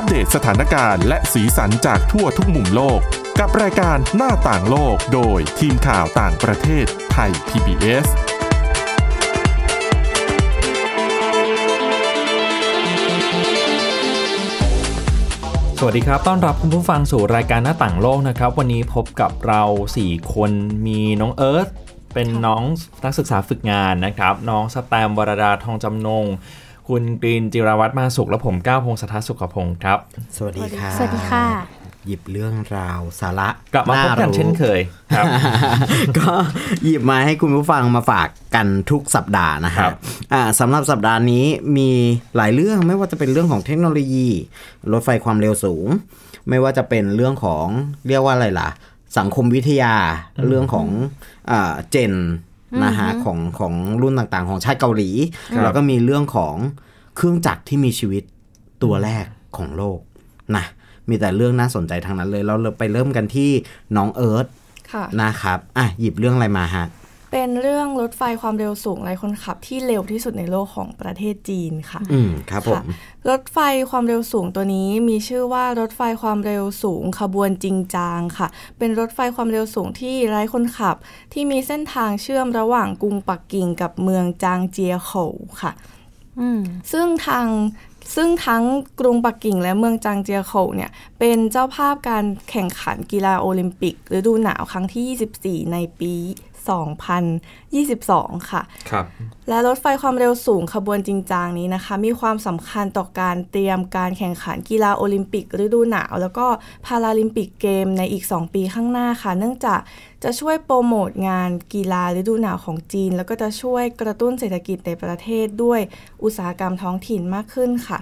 อัปเดตสถานการณ์และสีสันจากทั่วทุกมุมโลก กับรายการหน้าต่างโลกโดยทีมข่าวต่างประเทศไทย PBS สวัสดีครับ ต้อนรับคุณผู้ฟังสู่รายการหน้าต่างโลกนะครับ วันนี้พบกับเรา 4 คนมีน้องเอิร์ธเป็นน้องนักศึกษาฝึกงานนะครับ น้องสแตมวรดาทองจำนง คุณกรีนจิรวัตรมาสุขและผมก้าวพงศธรสุขพงศ์ครับ สวัสดีค่ะ สวัสดีค่ะ หยิบเรื่องราวสาระกลับมาพบกันรู้เช่นเคยครับ ก็หยิบมาให้คุณผู้ฟังมาฝากกันทุกสัปดาห์นะครัฮะบอ่าสำหรับสัปดาห์นี้มีหลายเรื่องไม่ว่าจะเป็นเรื่องของเทคโนโลยี รถไฟความเร็วสูง ไม่ว่าจะเป็นเรื่องของเรียกว่าอะไรล่ะ สังคมวิทยาเรื่องของอ่าเจน นะฮะของของรุ่นต่างๆ ของชาติเกาหลี แล้วก็มีเรื่องของเครื่องจักรที่มีชีวิตตัวแรกของโลกนะมีแต่เรื่องน่าสนใจทั้งนั้นเลย เราไปเริ่มกันที่น้องเอิร์ธค่ะนะครับอะหยิบเรื่องอะไรมาฮะ เป็นเรื่องรถไฟความเร็วสูงไร้คนขับที่เร็วที่สุดในโลกของประเทศจีนค่ะ อืมครับผมค่ะรถไฟความเร็วสูงตัวนี้มีชื่อว่ารถไฟความเร็วสูงขบวนจริงจางค่ะ เป็นรถไฟความเร็วสูงที่ไร้คนขับ ที่มีเส้นทางเชื่อมระหว่างกรุงปักกิ่งกับเมืองจางเจียโขวค่ะอืมซึ่งทางซึ่งทั้งกรุงปักกิ่งและเมืองจางเจียโขวเนี่ยเป็นเจ้าภาพการแข่งขันกีฬาโอลิมปิกฤดูหนาวครั้งที่ 24 ในปี 2022 ค่ะครับและรถไฟความเร็วสูงขบวนจริงจางนี้นะคะ มีความสำคัญต่อการเตรียมการแข่งขันกีฬาโอลิมปิกฤดูหนาว แล้วก็พาราลิมปิกเกมในอีก 2 ปีข้างหน้าค่ะ เนื่องจากจะช่วยโปรโมทงานกีฬาฤดูหนาวของจีน แล้วก็จะช่วยกระตุ้นเศรษฐกิจในประเทศด้วยอุตสาหกรรมท้องถิ่นมากขึ้นค่ะ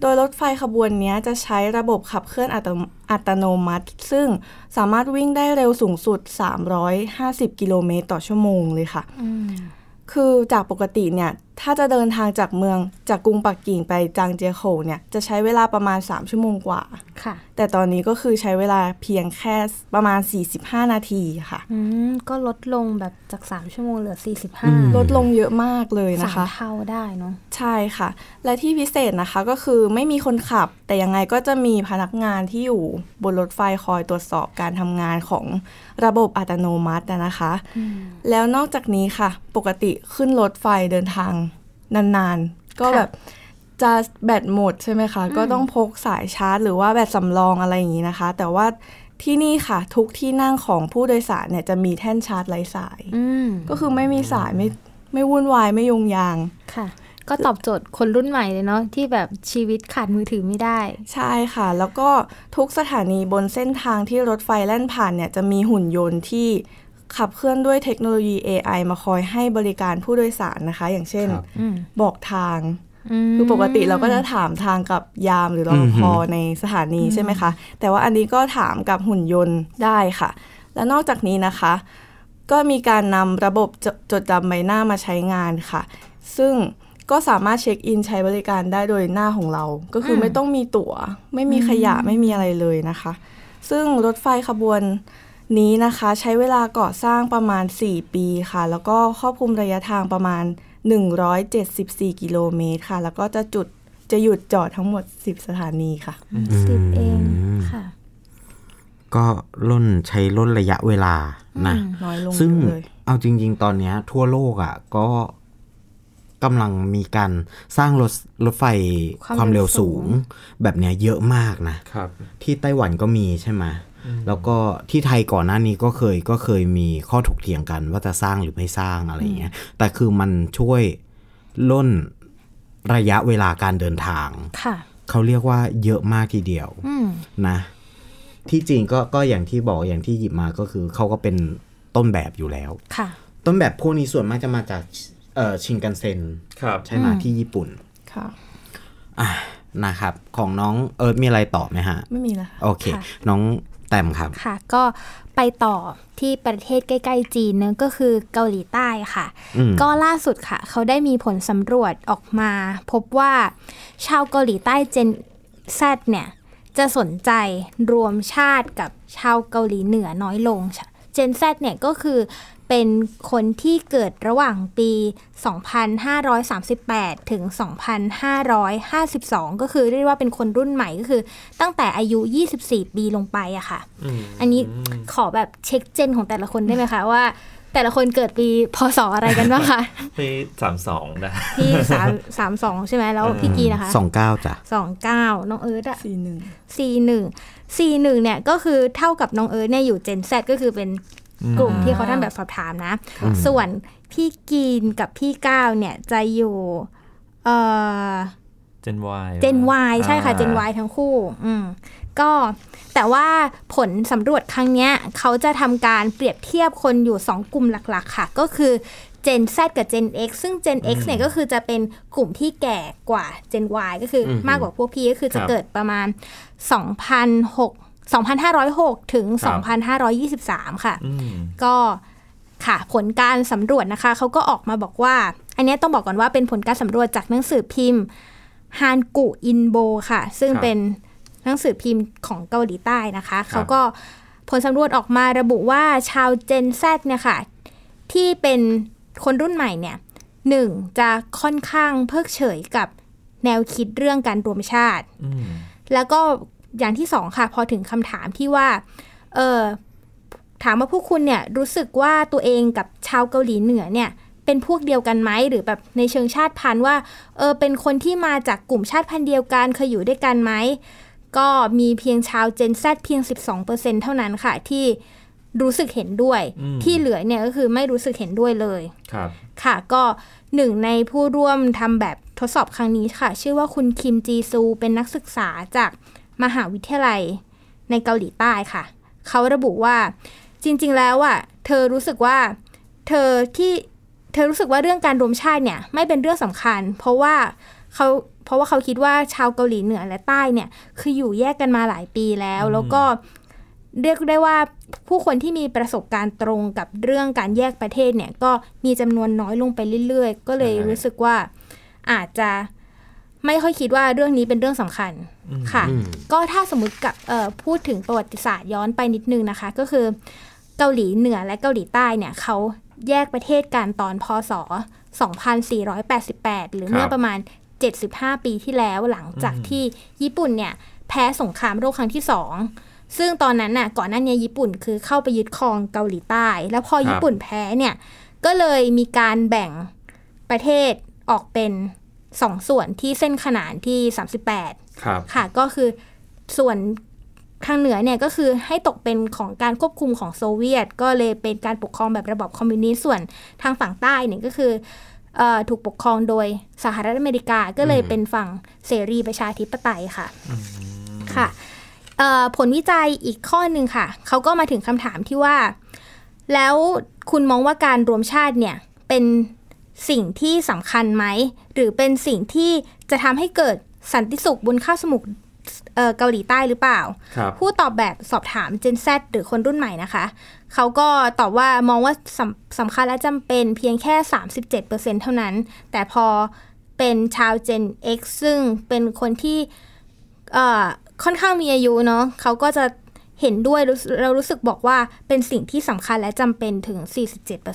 โดยรถไฟขบวนนี้จะใช้ระบบขับเคลื่อนอัตโนอัตโนมัติ ซึ่งสามารถวิ่งได้เร็วสูงสุด 350 กิโลเมตรต่อชั่วโมงเลยค่ะอืมคือจากปกติเนี่ย ถ้าจะเดินทางจากเมืองจากกรุงปักกิ่งไปจางเจียโขวเนี่ย จะใช้เวลาประมาณ 3 ชั่วโมงกว่าค่ะ แต่ตอนนี้ก็คือใช้เวลาเพียงแค่ประมาณ 45 นาทีค่ะอืมก็ลดลงแบบจาก 3 ชั่วโมงเหลืออืม45 ลดลงเยอะมากเลยสานะมคะเท่าได้เนาะใช่ค่ะ และที่พิเศษนะคะก็คือไม่มีคนขับ แต่ยังไงก็จะมีพนักงานที่อยู่บนรถไฟคอยตรวจสอบการทำงานของระบบอัตโนมัตินะคะอืมแล้วนอกจากนี้ค่ะ ปกติขึ้นรถไฟเดินทางนานๆ ก็ค่ะแบบ จะแบตหมดใช่ไหมคะ ก็ต้องพกสายชาร์จ หรือว่าแบตสำรองอะไรอย่างนี้นะคะ แต่ว่าที่นี่ค่ะ ทุกที่นั่งของผู้โดยสารเนี่ยจะมีแท่นชาร์จไร้สายอืมก็คือไม่มีสายไม่ไม่วุ่นวายไม่ยุงยางค่ะ ก็ตอบโจทย์คนรุ่นใหม่เลยเนาะที่แบบชีวิตขาดมือถือไม่ได้ ใช่ค่ะ แล้วก็ทุกสถานีบนเส้นทางที่รถไฟแล่นผ่านเนี่ยจะมีหุ่นยนต์ที่ขับเคลื่อนด้วยเทคโนโลยี AI มาคอยให้บริการผู้โดยสารนะคะ อย่างเช่นครับอืมบอกทางม คือปกติเราก็จะถามทางกับยามหรือรปภในสถานีใช่ไหมคะ แต่ว่าอันนี้ก็ถามกับหุ่นยนต์ได้ค่ะ และนอกจากนี้นะคะ ก็มีการนำระบบจจดจำใบหน้ามาใช้งานค่ะ ซึ่งก็สามารถเช็คอินใช้บริการได้โดยหน้าของเรา ก็คืออมไม่ต้องมีตั๋ว ไม่มีขยะไม่มีอะไรเลยนะคะ ซึ่งรถไฟขบวนนี้นะคะ ใช้เวลาก่อสร้างประมาณ 4 ปีค่ะ แล้วก็ครอบคลุมระยะทางประมาณ 174 กิโลเมตรค่ะ แล้วก็จะจุดจะหยุดจอดทั้งหมด 10 สถานีค่ะ สิบเองค่ะ ก็ล่นใช้ล่นระยะเวลานะ น้อยลงซึ่งเยอะเลยเอาจริง ๆ ตอนเนี้ย ทั่วโลกอะ ก็กำลังมีการสร้างรถรถไฟความเร็วสูง แบบเนี้ยเยอะมากนะ ครับ ที่ไต้หวันก็มีใช่ไหม แล้วก็ที่ไทยก่อนหน้านี้ก็เคยก็เคยมีข้อถกเถียงกันว่าจะสร้างหรือไม่สร้างอะไรอย่างเงี้ย แต่คือมันช่วยล่นระยะเวลาการเดินทางค่ะเขาเรียกว่าเยอะมากทีเดียวอืมนะ ที่จริงก็ก็อย่างที่บอกอย่างที่หยิบมาก็คือเขาก็เป็นต้นแบบอยู่แล้วค่ะ ต้นแบบพวกนี้ส่วนมากจะมาจากเอ่อชินกันเซ็นครับใช่ไหมอืมที่ญี่ปุ่นค่ะอะนะครับ ของน้องเอิร์ธมีอะไรตอบไหมฮะ ไม่มีแล้วค่ะโอเคค่ะน้อง แต้มครับค่ะ ก็ไปต่อที่ประเทศใกล้ ๆ จีนเนอะก็คือเกาหลีใต้ค่ะอืมก็ล่าสุดค่ะ เขาได้มีผลสำรวจออกมา พบว่าชาวเกาหลีใต้เจน Z เนี่ยจะสนใจรวมชาติกับชาวเกาหลีเหนือน้อยลงช Gen Z เนี่ยก็คือ เป็นคนที่เกิดระหว่างปี 2538 ถึง 2552 ก็คือเรียกว่าเป็นคนรุ่นใหม่ก็คือ ตั้งแต่อายุ 24 ปีลงไปอะค่ะอันนี้ขอแบบเช็คเจนของแต่ละคนได้ไหมคะว่าแต่ละคนเกิดปีพศอะไรกันบ้างคะปีสามสองนะพี่สามสามสองใช่ไหมแล้วพี่กีนะคะสองเก้าจ้ะสองเก้าน้องเอิร์ธอะสี่หนึ่ง C หนึ่ง C หนึ่งเนี่ยก็คือเท่ากับน้องเอิร์ธเนี่ยอยู่ Gen Z ก็คือเป็น กลุ่มที่เขาทำแบบสอบถามนะ ส่วนพี่กีนกับพี่ก้าวเนี่ยจะอยู่เอ่อเจนวายเจน Y ใช่ค่ะ Gen Y ทั้งคู่ อืมก็แต่ว่าผลสำรวจครั้งเนี้ยเขาจะทำการเปรียบเทียบคนอยู่ 2 กลุ่มหลักๆ ค่ะ ก็คือ Gen Z กับ Gen X ซึ่ง Gen X เนี่ยก็คือจะเป็นกลุ่มที่แก่กว่า Gen Y ก็คืออมากกว่าพวกพี่ก็คือจะเกิดประมาณ2,006 2,506 ถึง 2,523 ค่ะอืมก็ค่ะผลการสำรวจนะคะเขาก็ออกมาบอกว่า อันเนี้ยต้องบอกก่อนว่าเป็นผลการสำรวจจากหนังสือพิมพ์ฮานกุอินโบค่ะ ซึ่งครับเป็นหนังสือพิมพ์ของเกาหลีใต้นะคะเขาก็ผลสำรวจออกมาระบุว่าชาวเจน Z เนี่ยค่ะ ที่เป็นคนรุ่นใหม่เนี่ยหนึ่งจะค่อนข้างเพิกเฉยกับแนวคิดเรื่องการรวมชาติอืมแล้วก็ อย่างที่สองค่ะ พอถึงคำถามที่ว่า เออถามว่าพวกคุณเนี่ยรู้สึกว่าตัวเองกับชาวเกาหลีเหนือเนี่ยเป็นพวกเดียวกันไหมหรือแบบในเชิงชาติพันธุ์ว่าเออเป็นคนที่มาจากกลุ่มชาติพันธุ์เดียวกันเคยอยู่ด้วยกันไหมก็มีเพียงชาวเจน Z เพียง 12%เท่านั้นค่ะที่รู้สึกเห็นด้วยที่เหลือเนี่ยก็คือไม่รู้สึกเห็นด้วยเลยครับค่ะก็หนึ่งในผู้ร่วมทำแบบทดสอบครั้งนี้ค่ะ ชื่อว่าคุณคิมจีซูเป็นนักศึกษาจาก มหาวิทยาลัยในเกาหลีใต้ค่ะ เขาระบุว่าจริง ๆ แล้วอะเธอรู้สึกว่าเธอที่เธอรู้สึกว่าเรื่องการรวมชาติเนี่ยไม่เป็นเรื่องสำคัญ เพราะว่าเขาเพราะว่าเขาคิดว่าชาวเกาหลีเหนือและใต้เนี่ยคืออยู่แยกกันมาหลายปีแล้ว แล้วก็เรียกได้ว่าผู้คนที่มีประสบการณ์ตรงกับเรื่องการแยกประเทศเนี่ยก็มีจำนวนน้อยลงไปเรื่อยๆ ก็เลยใช่รู้สึกว่าอาจจะ ไม่ค่อยคิดว่าเรื่องนี้เป็นเรื่องสำคัญค่ะ ก็ถ้าสมมติกับเอ่อพูดถึงประวัติศาสตร์ย้อนไปนิดนึงนะคะ ก็คือเกาหลีเหนือและเกาหลีใต้เนี่ยเขาแยกประเทศกันตอนพศ 2488 หรือเมื่อประมาณ 75 ปีที่แล้วหลังจากที่ญี่ปุ่นเนี่ยแพ้สงครามโลกครั้งที่สองซึ่งตอนนั้นน่ะก่อนหน้านี้ญี่ปุ่นคือเข้าไปยึดครองเกาหลีใต้ แล้วพอญี่ปุ่นแพ้เนี่ยก็เลยมีการแบ่งประเทศออกเป็น สองส่วนที่เส้นขนานที่ 38ครับค่ะ ก็คือส่วนทางเหนือเนี่ยก็คือให้ตกเป็นของการควบคุมของโซเวียต ก็เลยเป็นการปกครองแบบระบอบคอมมิวนิสต์ส่วนทางฝั่งใต้เนี่ยก็คือเออถูกปกครองโดยสหรัฐอเมริกาก็เลยเป็นฝั่งเสรีประชาธิปไตยค่ะค่ะเอ่อผลวิจัยอีกข้อหนึ่งค่ะเขาก็มาถึงคำถามที่ว่า แล้วคุณมองว่าการรวมชาติเนี่ยเป็น สิ่งที่สำคัญไหม หรือเป็นสิ่งที่จะทำให้เกิดสันติสุขบนข้าวสมุทรเอ่อเกาหลีใต้หรือเปล่าครับผู้ตอบแบบสอบถาม Gen Z หรือคนรุ่นใหม่นะคะ เขาก็ตอบว่ามองว่าสำสำคัญและจำเป็นเพียงแค่ 37%เท่านั้น แต่พอเป็นชาว Gen X ซึ่งเป็นคนที่เอ่อค่อนข้างมีอายุเนาะเขาก็จะเห็นด้วยรู้สึกเรารู้สึกบอกว่าเป็นสิ่งที่สำคัญและจำเป็นถึง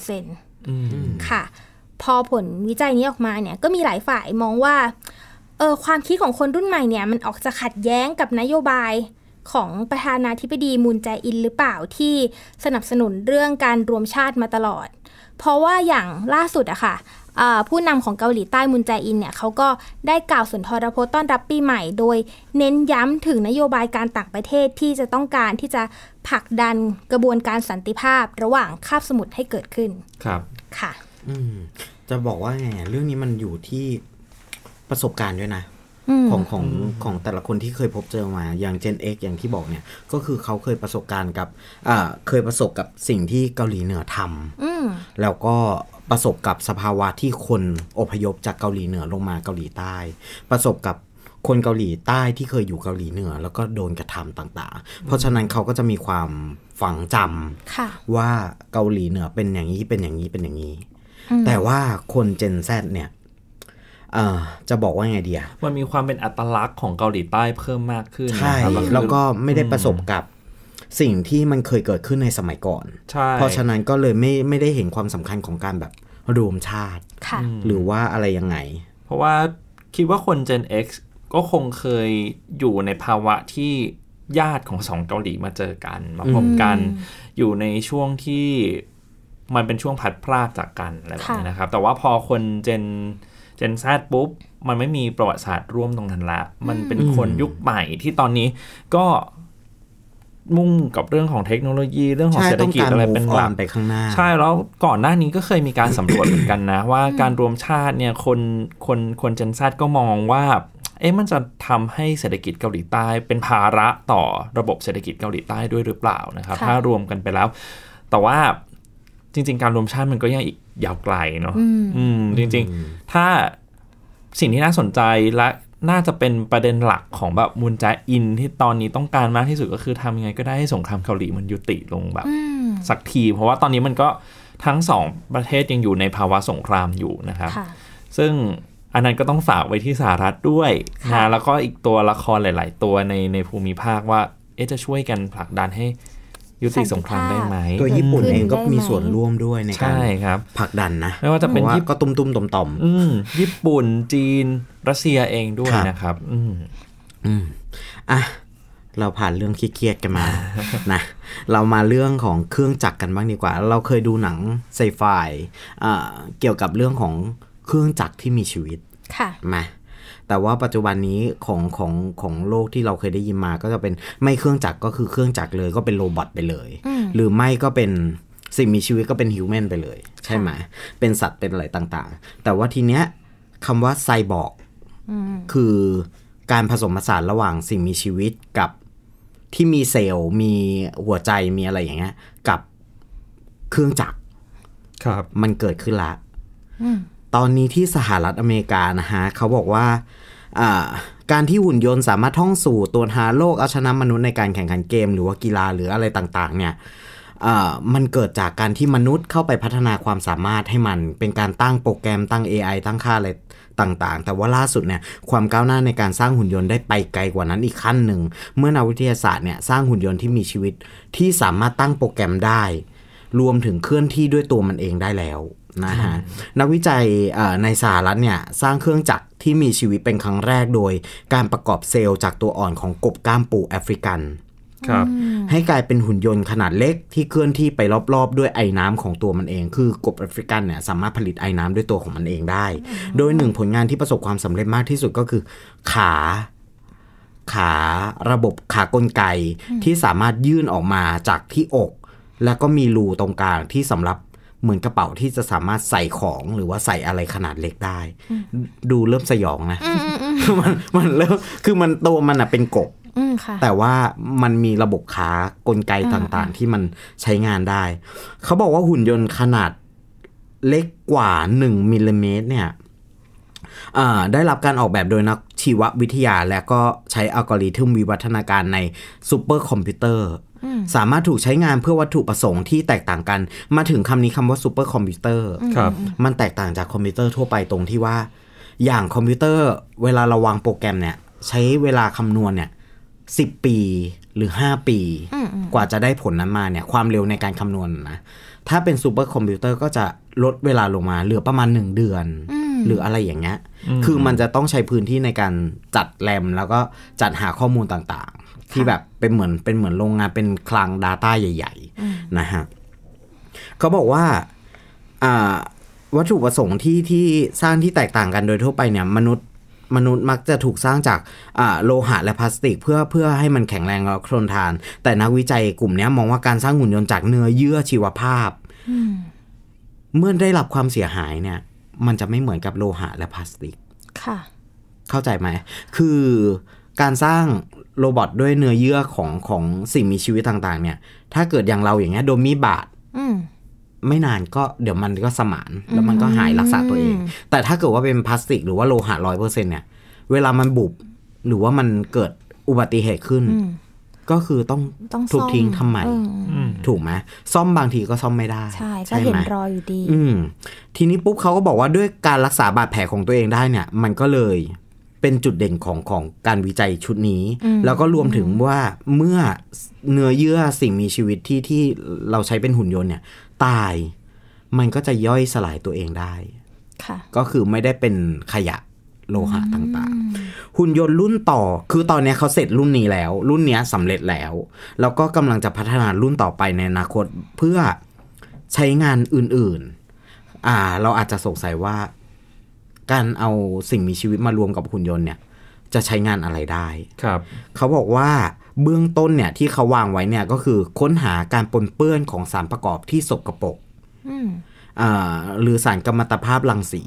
47%อืมค่ะ พอผลวิจัยนี้ออกมาเนี่ยก็มีหลายฝ่ายมองว่าเออความคิดของคนรุ่นใหม่เนี่ยมันออกจะขัดแย้งกับนโยบายของประธานาธิบดีมูนแจอินหรือเปล่าที่สนับสนุนเรื่องการรวมชาติมาตลอด เพราะว่าอย่างล่าสุดอะค่ะอ่าผู้นำของเกาหลีใต้มุนแจอินเนี่ยเขาก็ได้กล่าวสุนทรพจน์ต้อนรับปีใหม่ โดยเน้นย้ำถึงนโยบายการต่างประเทศที่จะต้องการที่จะผลักดันกระบวนการสันติภาพ ระหว่างคาบสมุทรให้เกิดขึ้น ครับ ค่ะ อืม จะบอกว่าไงอะเรื่องนี้มันอยู่ที่ประสบการณ์ด้วยนะอืมของของของแต่ละคนที่เคยพบเจอมาอย่าง Gen X อย่างที่บอกเนี่ย ก็คือเขาเคยประสบการณ์กับอ่าเคยประสบกับสิ่งที่เกาหลีเหนือทำอืมแล้วก็ประสบกับสภาวะที่คนอพยพจากเกาหลีเหนือลงมาเกาหลีใต้ ประสบกับคนเกาหลีใต้ที่เคยอยู่เกาหลีเหนือ แล้วก็โดนกระทำต่างๆ เพราะฉะนั้นเขาก็จะมีความฝังจำค่ะว่าเกาหลีเหนือเป็นอย่างนี้เป็นอย่างนี้เป็นอย่างนี้ แต่ว่าคนเจน Z เนี่ยเอ่อจะบอกว่าไงเดียมันมีความเป็นอัตลักษณ์ของเกาหลีใต้เพิ่มมากขึ้นใช่นะครับคือแล้วก็ไม่ได้ประสบกับสิ่งที่มันเคยเกิดขึ้นในสมัยก่อนใช่เพราะฉะนั้นก็เลยไม่ไม่ได้เห็นความสำคัญของการแบบรวมชาติค่ะหรือว่าอะไรยังไง เพราะว่าคิดว่าคน Gen X ก็คงเคยอยู่ในภาวะที่ญาติของสองเกาหลีมาเจอกัน มาพบกัน อยู่ในช่วงที่ มันเป็นช่วงพัดพรากจากกันอะไรแบบนี้ค่ะนะครับ แต่ว่าพอคน Gen Gen Z ปุ๊บ มันไม่มีประวัติศาสตร์ร่วมตรงนั้นละ มันเป็นคนยุคใหม่ที่ตอนนี้ก็มุ่งกับเรื่องของเทคโนโลยีเรื่องของใช่เศรษฐต้องกิจการอะไร move เป็นหลัก on ไปข้างหน้า ใช่แล้วก่อนหน้านี้ก็เคยมีการสำรวจเหมือนกันนะ ว่าการรวมชาติเนี่ยคนคนคนเจนซก็มองว่า เอ๊ะมันจะทำให้เศรษฐกิจเกาหลีใต้ เป็นภาระต่อระบบเศรษฐกิจเกาหลีใต้ด้วยหรือเปล่านะครับค่ะถ้ารวมกันไปแล้ว แต่ว่า จริง ๆ การรวมชาติมันก็ยังอีกยาวไกลเนาะอืมจริง ๆ ถ้าสิ่งที่น่าสนใจและน่าจะเป็นประเด็นหลักของแบบมูนแจอินที่ตอนนี้ต้องการมากที่สุดก็คือทำยังไงก็ได้ให้สงครามเกาหลีมันยุติลงแบบสักที เพราะว่าตอนนี้มันก็ทั้งสองประเทศยังอยู่ในภาวะสงครามอยู่นะครับค่ะซึ่งอันนั้นก็ต้องฝากไว้ที่สหรัฐด้วยค่ะนะแล้วก็อีกตัวละครหลาย ๆ ตัวในในภูมิภาคว่า เอ๊ะจะช่วยกันผลักดันให้ ยุติสงครามได้ไหมตัวญี่ปุ่นขึ้นเองก็ได้ไหมมีส่วนร่วมด้วยในการใช่ครับผลักดันนะไม่ว่าจะเป็นพรญี่ก็ตุ้มตุ้มๆต่อมต่อมๆอืมญี่ปุ่นจีน รัสเซียเองด้วยครับนะครับอืมอืมอะเราผ่านเรื่องเครียดๆกันมา นะ เรามาเรื่องของเครื่องจักรกันบ้างดีกว่า เราเคยดูหนังไซไฟอ่าเกี่ยวกับเรื่องของเครื่องจักรที่มีชีวิต ค่ะ มา แต่ว่าปัจจุบันนี้ของของของโลกที่เราเคยได้ยินมาก็จะเป็นไม่เครื่องจักรก็คือเครื่องจักรเลยก็เป็นโรบอทไปเลย หรือไม่ก็เป็นสิ่งมีชีวิตก็เป็นฮิวแมนไปเลย ใช่ไหมเป็นสัตว์เป็นอะไรต่างๆ แต่ว่าทีเนี้ยคำว่าไซบอร์กคือการผสมผสานระหว่างสิ่งมีชีวิตกับที่มีเซลล์มีหัวใจมีอะไรอย่างเงี้ย กับเครื่องจักรครับ มันเกิดขึ้นละตอนนี้ที่สหรัฐอเมริกานะฮะเขาบอกว่าอ่า การที่หุ่นยนต์สามารถท่องสู่ตัวหาโลกเอาชนะมนุษย์ในการแข่งขันเกม หรือว่ากีฬาหรืออะไรต่างๆ เนี่ยมันเกิดจากการที่มนุษย์เข้าไปพัฒนาความสามารถให้มันเป็นการตั้งโปรแกรมตั้ง AI ตั้งค่าอะไรต่างๆ แต่ว่าล่าสุดเนี่ยความก้าวหน้าในการสร้างหุ่นยนต์ได้ไปไกลกว่านั้นอีกขั้นหนึ่ง เมื่อนักวิทยาศาสตร์เนี่ยสร้างหุ่นยนต์ที่มีชีวิตที่สามารถตั้งโปรแกรมได้ รวมถึงเคลื่อนที่ด้วยตัวมันเองได้แล้ว นะฮะนักวิจัยเอ่อในสหรัฐเนี่ยสร้างเครื่องจักรที่มีชีวิตเป็นครั้งแรกโดย การประกอบเซลล์จากตัวอ่อนของกบก้ามปูแอฟริกันครับให้กลายเป็นหุ่นยนต์ขนาดเล็กที่เคลื่อนที่ไปรอบๆ ด้วยไอ้น้ำของตัวมันเอง คือกบแอฟริกันเนี่ยสามารถผลิตไอ้น้ำด้วยตัวของมันเองได้ โดยหนึ่งผลงานที่ประสบความสำเร็จมากที่สุดก็คือ ขาขาระบบขากลไกที่สามารถยื่นออกมาจากที่อก แล้วก็มีรูตรงกลางที่สำหรับ เหมือนกระเป๋าที่จะสามารถใส่ของหรือว่าใส่อะไรขนาดเล็กได้ ดูเริ่มสยองนะมันมันเริ่มคือมันตัวมันอะเป็นกบอืมค่ะแต่ว่ามันมีระบบขากลไกต่างๆ ที่มันใช้งานได้ เขาบอกว่าหุ่นยนต์ขนาดเล็กกว่า1มิลลิเมตรเนี่ยอ่าได้รับการออกแบบโดยนักชีววิทยาและก็ใช้อัลกอริทึมวิวัฒนาการในซูเปอร์คอมพิวเตอร์ สามารถถูกใช้งานเพื่อวัตถุประสงค์ที่แตกต่างกัน มาถึงคำนี้คำว่าซูเปอร์คอมพิวเตอร์ครับมันแตกต่างจากคอมพิวเตอร์ทั่วไปตรงที่ว่า อย่างคอมพิวเตอร์เวลาเราวางโปรแกรมเนี่ย ใช้เวลาคำนวณเนี่ยสิบปีหรือ5ปี กว่าจะได้ผลนั้นมาเนี่ย ความเร็วในการคำนวณนะ ถ้าเป็นซูเปอร์คอมพิวเตอร์ก็จะลดเวลาลงมา เหลือประมาณ1เดือน หรืออะไรอย่างเงี้ย คือมันจะต้องใช้พื้นที่ในการจัดแรมแล้วก็จัดหาข้อมูลต่างๆ ที่แบบเป็นเหมือนเป็นเหมือนโรงงานเป็นคลัง Data ใหญ่ ๆ นะฮะเขาบอกว่าอ่าวัตถุประสงค์ที่ที่สร้างที่แตกต่างกันโดยทั่วไปเนี่ยมนุษย์มนุษย์มักจะถูกสร้างจากอ่าโลหะและพลาสติก เพื่อเพื่อให้มันแข็งแรงและทนทาน แต่นักวิจัยกลุ่มเนี้ยมองว่าการสร้างหุ่นยนต์จากเนื้อเยื่อชีวภาพเมื่อได้รับความเสียหายเนี่ย มันจะไม่เหมือนกับโลหะและพลาสติก ค่ะ เข้าใจไหม คือการสร้าง โรบอทด้วยเนื้อเยื่อของของสิ่งมีชีวิตต่างๆ เนี่ย ถ้าเกิดอย่างเราอย่างเงี้ยโดนมีดบาดอืมไม่นานก็เดี๋ยวมันก็สมาน แล้วมันก็หายรักษาตัวเอง แต่ถ้าเกิดว่าเป็นพลาสติก หรือว่าโลหะร้อยเปอร์เซ็นเนี่ย เวลามันบุบหรือว่ามันเกิดอุบัติเหตุขึ้น ก็คือต้องต้องถูกซ่อมทิ้งทำใหม่อืมถูกไหมซ่อมบางทีก็ซ่อมไม่ได้ใช่ก็เห็ไหนมรอยอยู่ดี อืมทีนี้ปุ๊บเขาก็บอกว่าด้วยการรักษาบาดแผลของตัวเองได้เนี่ย มันก็เลย เป็นจุดเด่นของของการวิจัยชุดนี้อืมแล้วก็รวมถึงว่าเมื่อเนื้อเยื่อสิ่งมีชีวิตที่ที่เราใช้เป็นหุ่นยนต์เนี่ยตายมันก็จะย่อยสลายตัวเองได้ค่ะก็คือไม่ได้เป็นขยะโลหะต่างๆ หุ่นยนต์รุ่นต่อ คือตอนเนี้ยเขาเสร็จรุ่นนี้แล้ว รุ่นเนี้ยสำเร็จแล้ว แล้วก็กำลังจะพัฒนารุ่นต่อไปในอนาคตเพื่อใช้งานอื่น ๆ อ่า เราอาจจะสงสัยว่า การเอาสิ่งมีชีวิตมารวมกับหุ่นยนต์เนี่ย จะใช้งานอะไรได้ครับ เขาบอกว่าเบื้องต้นเนี่ยที่เขาวางไว้เนี่ยก็คือค้นหาการปนเปื้อนของสารประกอบที่สกปรกอืมอ่าหรือสารกัมมันตภาพรังสี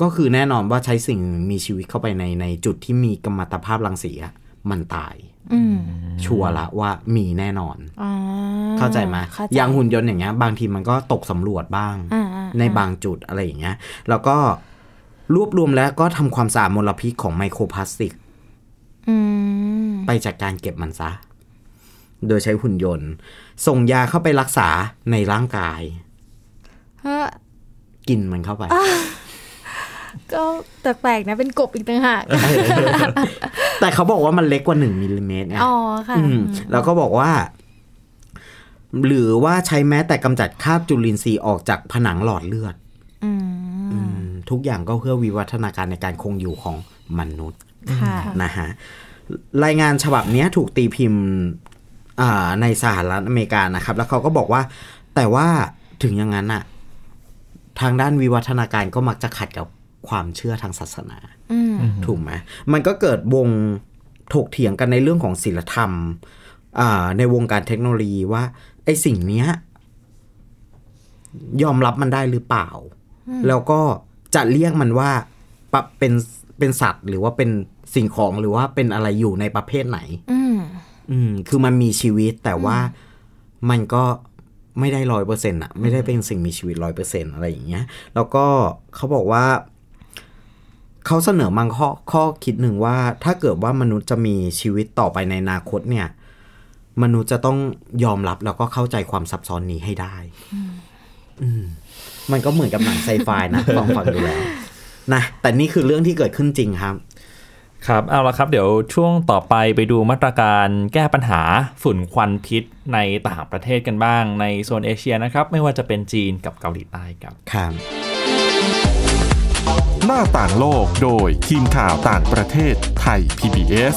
ก็คือแน่นอนว่าใช้สิ่งมีชีวิตเข้าไปในในจุดที่มีกัมมันตภาพรังสีอะมันตายอืมชัวร์ละว่ามีแน่นอนอ่าเข้าใจไหมเข้าใจอย่างหุ่นยนต์อย่างเงี้ย บางทีมันก็ตกสำรวจบ้างอ่าอ่าในบางจุดอะไรอย่างเงี้ย แล้วก็ รวบรวมแล้วก็ทำความสะอาดมลพิษของไมโครพลาสติกอืมไปจัดการเก็บมันซะ โดยใช้หุ่นยนต์ ส่งยาเข้าไปรักษาในร่างกายเฮ้อกินมันเข้าไป ก็แปลกๆนะเป็นกบอีกต่างหาก แต่เขาบอกว่ามันเล็กกว่าหนึ่งมิลลิเมตรไงอ๋อค่ะอืมแล้วก็บอกว่า หรือว่าใช้แม้แต่กำจัดคราบจุลินทรีย์ออกจากผนังหลอดเลือดอืมอืม ทุกอย่างก็เพื่อวิวัฒนาการในการคงอยู่ของมนุษย์ค่ะนะฮะรายงานฉบับเนี้ยถูกตีพิมพ์อ่าในสหรัฐอเมริกานะครับ แล้วเขาก็บอกว่า แต่ว่าถึงอย่างนั้นอะทางด้านวิวัฒนาการก็มักจะขัดกับความเชื่อทางศาสนาอืมถูกไหมมันก็เกิดวงถกเถียงกันในเรื่องของศิลธรรมอ่าในวงการเทคโนโลยีว่า ไอ้สิ่งเนี้ย ยอมรับมันได้หรือเปล่า แล้วก็ จะเรียกมันว่าปะเป็นเป็นสัตว์หรือว่าเป็นสิ่งของหรือว่าเป็นอะไรอยู่ในประเภทไหน อืมอืม คือมันมีชีวิตแต่ว่ามันก็ไม่ได้ร้อยเปอร์เซ็นต์อะไม่ได้เป็นสิ่งมีชีวิตร้อยเปอร์เซ็นต์อะไรอย่างเงี้ย แล้วก็เขาบอกว่า เขาเสนอบางข้อข้อคิดหนึ่งว่า ถ้าเกิดว่ามนุษย์จะมีชีวิตต่อไปในอนาคตเนี่ย มนุษย์จะต้องยอมรับแล้วก็เข้าใจความซับซ้อนนี้ให้ได้ อืม มันก็เหมือนกับหนังไซไฟนะฟังฟังดูแล้วนะแต่นี่คือเรื่องที่เกิดขึ้นจริงครับ ครับเอาละครับ เดี๋ยวช่วงต่อไปไปดูมาตรการแก้ปัญหาฝุ่นควันพิษในต่างประเทศกันบ้าง ในโซนเอเชียนะครับ ไม่ว่าจะเป็นจีนกับเกาหลีใต้ครับครับหน้าต่างโลกโดยทีมข่าวต่างประเทศไทย PBS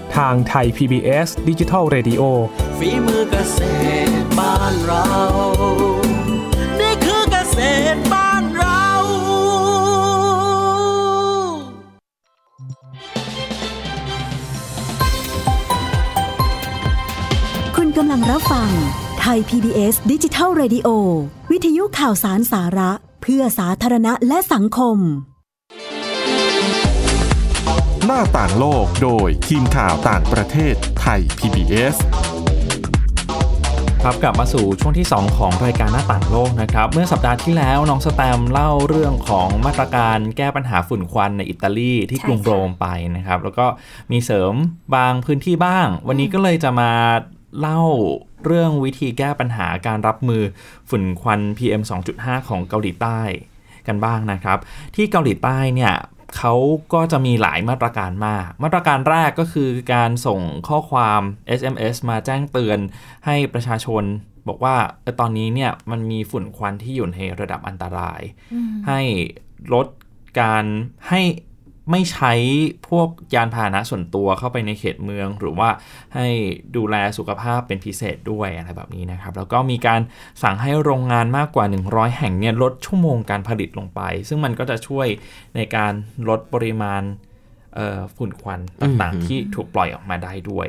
ทางไทย PBS ดิจิทัล Radio ฝีมือเกษตรบ้านเรา นี่คือเกษตรบ้านเรา คุณกำลังรับฟังไทย PBS ดิจิทัล Radio วิทยุข่าวสารสาระ เพื่อสาธารณะและสังคม หน้าต่างโลกโดยทีมข่าวต่างประเทศไทย PBS ครับกลับมาสู่ช่วงที่ 2 ของรายการหน้าต่างโลกนะครับ เมื่อสัปดาห์ที่แล้วน้องสแตมเล่าเรื่องของมาตรการแก้ปัญหาฝุ่นควันในอิตาลีที่กรุงโรมไปนะครับ แล้วก็มีเสริมบางพื้นที่บ้าง วันนี้ก็เลยจะมาเล่าเรื่องวิธีแก้ปัญหาการรับมือฝุ่นควัน PM 2.5 ของเกาหลีใต้กันบ้างนะครับ ที่เกาหลีใต้เนี่ย เขาก็จะมีหลายมาตรการมาก มาตรการแรกก็คือการส่งข้อความ SMS มาแจ้งเตือนให้ประชาชน บอกว่าเออตอนนี้เนี่ยมันมีฝุ่นควันที่อยู่ในระดับอันตราย ให้ลดการให้ ไม่ใช้พวกยานพาหนะส่วนตัวเข้าไปในเขตเมือง หรือว่าให้ดูแลสุขภาพเป็นพิเศษด้วยอะไรแบบนี้นะครับ แล้วก็มีการสั่งให้โรงงานมากกว่า 100 แห่งเนี่ยลดชั่วโมงการผลิตลงไป ซึ่งมันก็จะช่วยในการลดปริมาณเอ่อฝุ่นควันต่างๆ ที่ถูกปล่อยออกมาได้ด้วย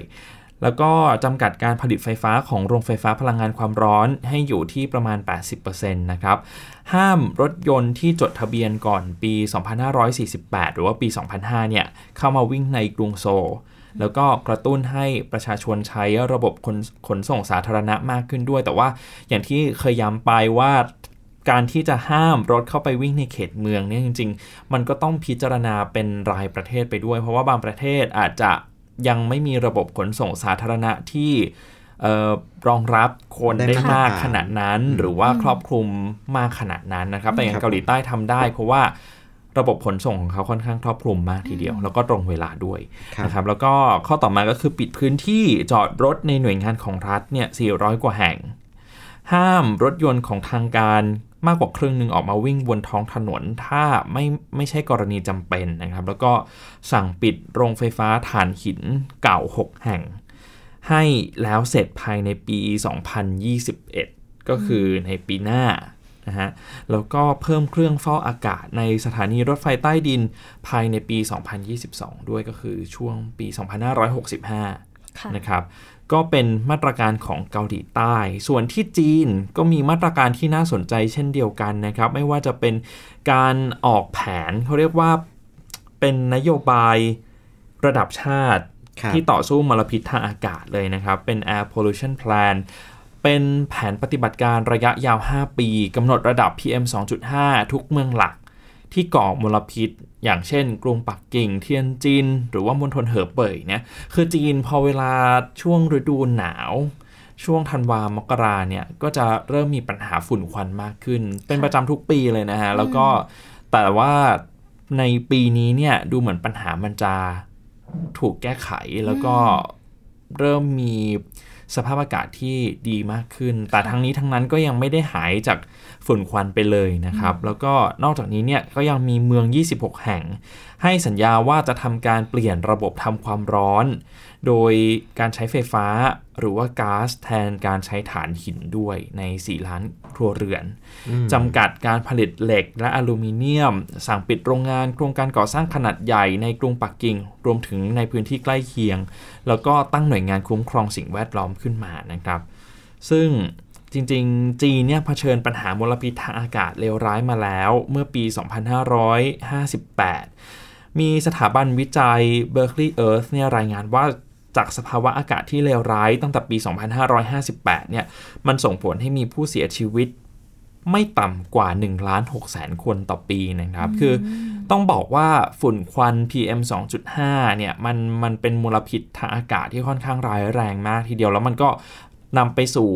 แล้วก็จำกัดการผลิตไฟฟ้าของโรงไฟฟ้าพลังงานความร้อนให้อยู่ที่ประมาณ 80%นะครับ ห้ามรถยนต์ที่จดทะเบียนก่อนปี 2548 หรือว่าปี 2005 เนี่ย เข้ามาวิ่งในกรุงโซลแล้วก็กระตุ้นให้ประชาชนใช้ระบบขนขนส่งสาธารณะมากขึ้นด้วย แต่ว่าอย่างที่เคยย้ำไปว่าการที่จะห้ามรถเข้าไปวิ่งในเขตเมืองเนี่ยจริง ๆ มันก็ต้องพิจารณาเป็นรายประเทศไปด้วย เพราะว่าบางประเทศอาจจะ ยังไม่มีระบบขนส่งสาธารณะที่เอ่อรองรับคนได้มากขนาดนั้น หรือว่าครอบคลุมมากขนาดนั้นนะครับ แต่อย่างเกาหลีใต้ทำได้เพราะว่าระบบขนส่งของเขาค่อนข้างครอบคลุมมากทีเดียว แล้วก็ตรงเวลาด้วยนะครับแล้วก็ข้อต่อมาก็คือปิดพื้นที่จอดรถในหน่วยงานของรัฐเนี่ย400 กว่าแห่ง ห้ามรถยนต์ของทางการ มากกว่าครึ่งหนึ่งออกมาวิ่งบนท้องถนน ถ้าไม่ไม่ใช่กรณีจำเป็นนะครับ แล้วก็สั่งปิดโรงไฟฟ้าถ่านหินเก่า 6 แห่ง ให้แล้วเสร็จภายในปี 2021 ก็คือในปีหน้านะฮะแล้วก็เพิ่มเครื่องเฝ้าอากาศในสถานีรถไฟใต้ดินภายในปี 2022 ด้วยก็คือช่วงปี 2565 นะครับ ก็เป็นมาตรการของเกาหลีใต้ ส่วนที่จีนก็มีมาตรการที่น่าสนใจเช่นเดียวกันนะครับ ไม่ว่าจะเป็นการออกแผนเขาเรียกว่าเป็นนโยบายระดับชาติครับที่ต่อสู้มลพิษทางอากาศเลยนะครับ เป็น Air Pollution Plan เป็นแผนปฏิบัติการระยะยาว 5 ปีกำหนดระดับ PM 2.5 ทุกเมืองหลัก ที่ก่อมลพิษ อย่างเช่น กรุงปักกิ่งเทียนจิน หรือว่ามณฑลเหอเป่ยเนี่ยคือจีนพอเวลาช่วงฤดูหนาว ช่วงธันวามกราเนี่ยก็จะเริ่มมีปัญหาฝุ่นควันมากขึ้น เป็นประจำทุกปีเลยนะฮะ แล้วก็แต่ว่าในปีนี้เนี่ยดูเหมือนปัญหามันจะถูกแก้ไขแล้วก็เริ่มมีสภาพอากาศที่ดีมากขึ้น แต่ทั้งนี้ทั้งนั้นก็ยังไม่ได้หายจาก ฝุ่นควันไปเลยนะครับ แล้วก็นอกจากนี้เนี่ยก็ยังมีเมือง 26 แห่ง ให้สัญญาว่าจะทำการเปลี่ยนระบบทำความร้อน โดยการใช้ไฟฟ้าหรือว่าก๊าซแทนการใช้ถ่านหินด้วยใน 4 ล้านครัวเรือนจำกัดการผลิตเหล็กและอลูมิเนียม สั่งปิดโรงงานโครงการก่อสร้างขนาดใหญ่ในกรุงปักกิ่ง รวมถึงในพื้นที่ใกล้เคียง แล้วก็ตั้งหน่วยงานคุ้มครองสิ่งแวดล้อมขึ้นมานะครับ ซึ่ง จริงๆ จีนเนี่ยเผชิญปัญหามลพิษทางอากาศเลวร้ายมาแล้วเมื่อปี 2558 มีสถาบันวิจัย Berkeley Earth เนี่ยรายงานว่าจากสภาวะอากาศที่เลวร้ายตั้งแต่ปี 2558 เนี่ย มันส่งผลให้มีผู้เสียชีวิตไม่ต่ำกว่า1ล้าน6แสนคนต่อปีนะครับ คือต้องบอกว่าฝุ่นควัน PM 2.5 เนี่ย มันมันเป็นมลพิษทางอากาศที่ค่อนข้างร้ายแรงมากทีเดียว แล้วมันก็ นำไปสู่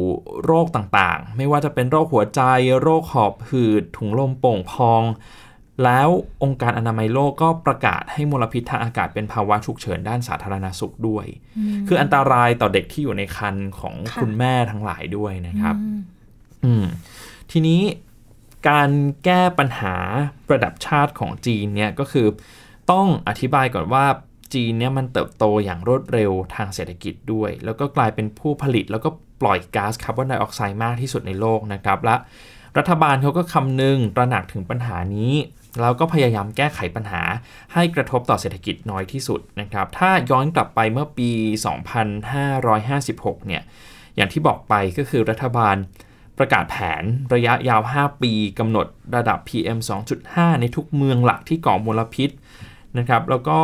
โรคต่างๆ ไม่ว่าจะเป็นโรคหัวใจ โรคหอบหืด ถุงลมโป่งพอง แล้วองค์การอนามัยโลกก็ประกาศให้มลพิษทางอากาศเป็นภาวะฉุกเฉินด้านสาธารณสุขด้วย คืออันตรายต่อเด็กที่อยู่ในครรภ์ของคุณแม่ทั้งหลายด้วยนะครับอืมทีนี้การแก้ปัญหาระดับชาติของจีนเนี่ยก็คือต้องอธิบายก่อนว่าจีนเนี่ยมันเติบโตอย่างรวดเร็วทางเศรษฐกิจด้วย แล้วก็กลายเป็นผู้ผลิตแล้วก็ ปล่อยก๊าซคาร์บอนไดออกไซด์มากที่สุดในโลกนะครับ และรัฐบาลเขาก็คำนึงตระหนักถึงปัญหานี้ แล้วก็พยายามแก้ไขปัญหาให้กระทบต่อเศรษฐกิจน้อยที่สุดนะครับ ถ้าย้อนกลับไปเมื่อปี 2556 เนี่ย อย่างที่บอกไปก็คือรัฐบาลประกาศแผนระยะยาว 5 ปีกำหนดระดับ PM 2.5 ในทุกเมืองหลักที่ก่อมลพิษนะครับ แล้วก็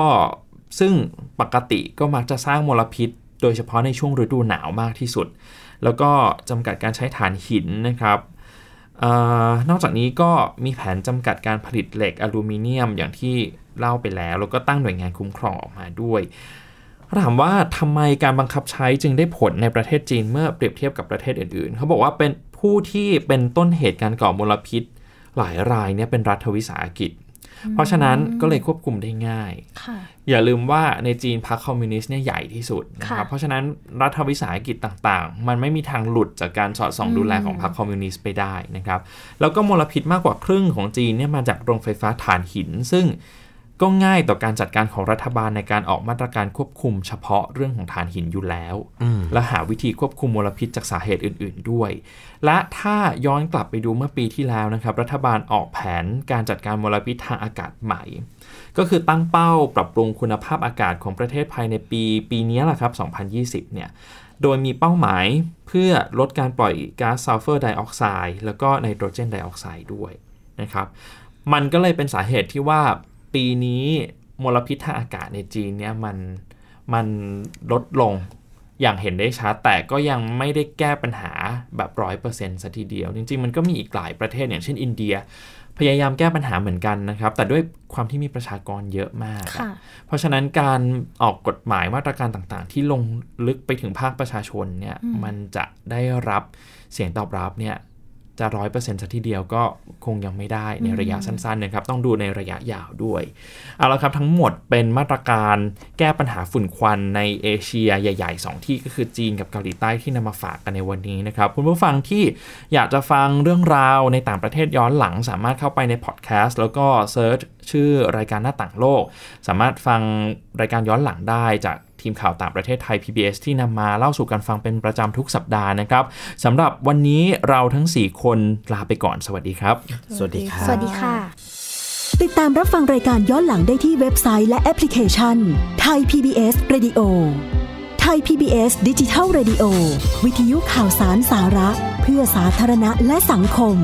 ซึ่งปกติก็มักจะสร้างมลพิษ โดยเฉพาะในช่วงฤดูหนาวมากที่สุด แล้วก็จำกัดการใช้ถ่านหินนะครับออนอกจากนี้ก็มีแผนจำกัดการผลิตเหล็กอลูมิเนียมอย่างที่เล่าไปแล้ว แล้วก็ตั้งหน่วยงานคุ้มครองออกมาด้วยถามว่าทำไมการบังคับใช้จึงได้ผลในประเทศจีนเมื่อเปรียบเทียบกับประเทศอื่นๆ เขาบอกว่าเป็นผู้ที่เป็นต้นเหตุการก่อมลพิษ หลายรายเนี่ยเป็นรัฐวิสาหกิจ เพราะฉะนั้นก็เลยควบคุมได้ง่ายค่ะอย่าลืมว่าในจีนพรรคคอมมิวนิสต์เนี่ยใหญ่ที่สุดนะครับค่ะเพราะฉะนั้นรัฐวิสาหกิจต่างๆ มันไม่มีทางหลุดจากการสอดส่องดูแลของพรรคคอมมิวนิสต์ไปได้นะครับ แล้วก็มลพิษมากกว่าครึ่งของจีนเนี่ยมาจากโรงไฟฟ้าถ่านหิน ซึ่ง ก็ง่ายต่อการจัดการของรัฐบาลในการออกมาตรการควบคุมเฉพาะเรื่องของถ่านหินอยู่แล้ว และหาวิธีควบคุมมลพิษจากสาเหตุอื่น ๆด้วย และถ้าย้อนกลับไปดูเมื่อปีที่แล้วนะครับ รัฐบาลออกแผนการจัดการมลพิษทางอากาศใหม่ ก็คือตั้งเป้าปรับปรุงคุณภาพอากาศของประเทศภายในปีปีนี้แหละครับ 2020 เนี่ยโดยมีเป้าหมายเพื่อลดการปล่อยก๊าซซัลเฟอร์ไดออกไซด์แล้วก็ไนโตรเจนไดออกไซด์ด้วยนะครับมันก็เลยเป็นสาเหตุที่ว่า ปีนี้มลพิษทางอากาศในจีนเนี่ยมันมันลดลงอย่างเห็นได้ชัดแต่ก็ยังไม่ได้แก้ปัญหาแบบร้อยเปอร์เซ็นต์ซะทีเดียว จริง ๆ มันก็มีอีกหลายประเทศอย่างเช่นอินเดีย พยายามแก้ปัญหาเหมือนกันนะครับ แต่ด้วยความที่มีประชากรเยอะมากอะค่ะเพราะฉะนั้นการออกกฎหมายมาตรการต่างๆ ที่ลงลึกไปถึงภาคประชาชนเนี่ยมันจะได้รับเสียงตอบรับเนี่ย จะร้อยเปอร์เซ็นต์ซะทีเดียวก็คงยังไม่ได้ในระยะสั้นๆนะครับต้องดูในระยะยาวด้วยเอาละครับทั้งหมดเป็นมาตรการแก้ปัญหาฝุ่นควันในเอเชียใหญ่ๆ 2 ที่ก็คือจีนกับเกาหลีใต้ที่นำมาฝากกันในวันนี้นะครับคุณผู้ฟังที่อยากจะฟังเรื่องราวในต่างประเทศย้อนหลัง สามารถเข้าไปในพอดแคสต์แล้วก็ search ชื่อรายการหน้าต่างโลก สามารถฟังรายการย้อนหลังได้จาก ทีมข่าวต่างประเทศไทย PBS ที่นำมาเล่าสู่กันฟังเป็นประจำทุกสัปดาห์นะครับสำหรับวันนี้เราทั้ง 4 คนลาไปก่อนสวัสดีครับ สวัสดีครับสวัสดีค่ะ ติดตามรับฟังรายการย้อนหลังได้ที่เว็บไซต์และแอปพลิเคชันไทย PBS Radio ไทย PBS ดิจิทัล Radio วิทยุข่าวสารสาระ เพื่อสาธารณะและสังคม